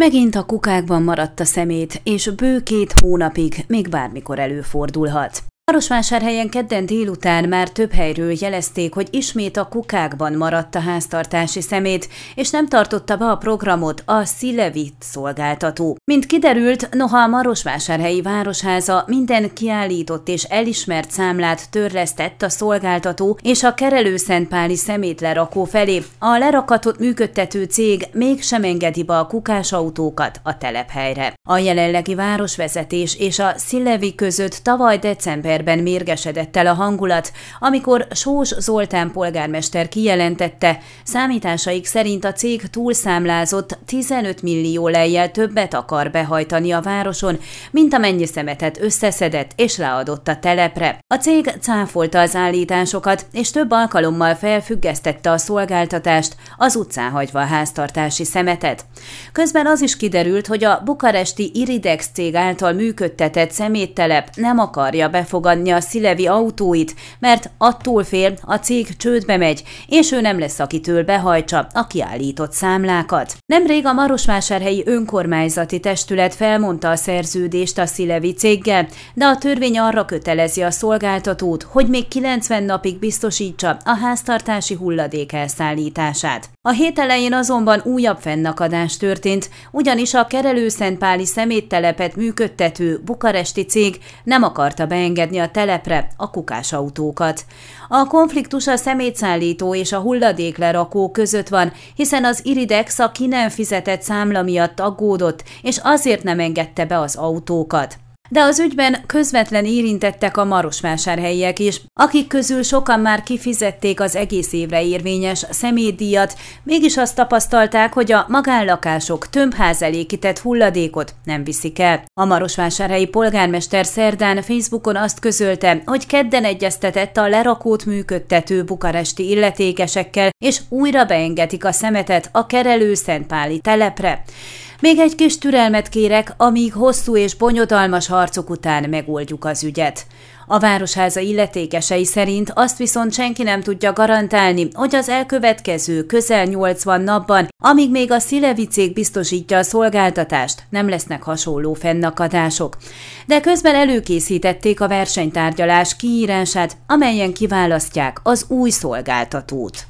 Megint a kukákban maradt a szemét, és bő két hónapig még bármikor előfordulhat. Marosvásárhelyen kedden délután már több helyről jelezték, hogy ismét a kukákban maradt a háztartási szemét, és nem tartotta be a programot a Szilevit szolgáltató. Mint kiderült, noha a Marosvásárhelyi Városháza minden kiállított és elismert számlát törlesztett a szolgáltató és a kerelőszentpáli szemétlerakó felé, a lerakatot működtető cég mégsem engedi be a kukásautókat a telephelyre. A jelenlegi városvezetés és a Szilevi között tavaly december decemberben mérgesedett el a hangulat, amikor Sós Zoltán polgármester kijelentette, számításaik szerint a cég túlszámlázott 15 millió lejjel többet akar behajtani a városon, mint amennyi szemetet összeszedett és leadott a telepre. A cég cáfolta az állításokat, és több alkalommal felfüggesztette a szolgáltatást, az utcán hagyva a háztartási szemetet. Közben az is kiderült, hogy a bukaresti Iridex cég által működtetett szeméttelep nem akarja befogadni fogadni a Szilevi autóit, mert attól fél, a cég csődbe megy, és ő nem lesz, akitől behajtsa a kiállított számlákat. Nemrég a Marosvásárhelyi önkormányzati testület felmondta a szerződést a Szilevi céggel, de a törvény arra kötelezi a szolgáltatót, hogy még 90 napig biztosítsa a háztartási hulladék elszállítását. A hét elején azonban újabb fennakadás történt, ugyanis a kerelőszentpáli szeméttelepet működtető bukaresti cég nem akarta beengedni a telepre a kukásautókat. A konfliktus a szemétszállító és a hulladéklerakó között van, hiszen az Iridex a nem fizetett számla miatt aggódott, és azért nem engedte be az autókat de az ügyben közvetlen érintettek a marosvásárhelyiek is, akik közül sokan már kifizették az egész évre érvényes személydíjat, mégis azt tapasztalták, hogy a magánlakások több házelékített hulladékot nem viszik el. A marosvásárhelyi polgármester szerdán Facebookon azt közölte, hogy kedden egyeztetett a lerakót működtető bukaresti illetékesekkel, és újra beengedik a szemetet a kerelő Szentpáli telepre. Még egy kis türelmet kérek, amíg hosszú és bonyodalmas harcok után megoldjuk az ügyet. A Városháza illetékesei szerint azt viszont senki nem tudja garantálni, hogy az elkövetkező közel 80 napban, amíg még a Szilevi cég biztosítja a szolgáltatást, nem lesznek hasonló fennakadások. De közben előkészítették a versenytárgyalás kiírását, amelyen kiválasztják az új szolgáltatót.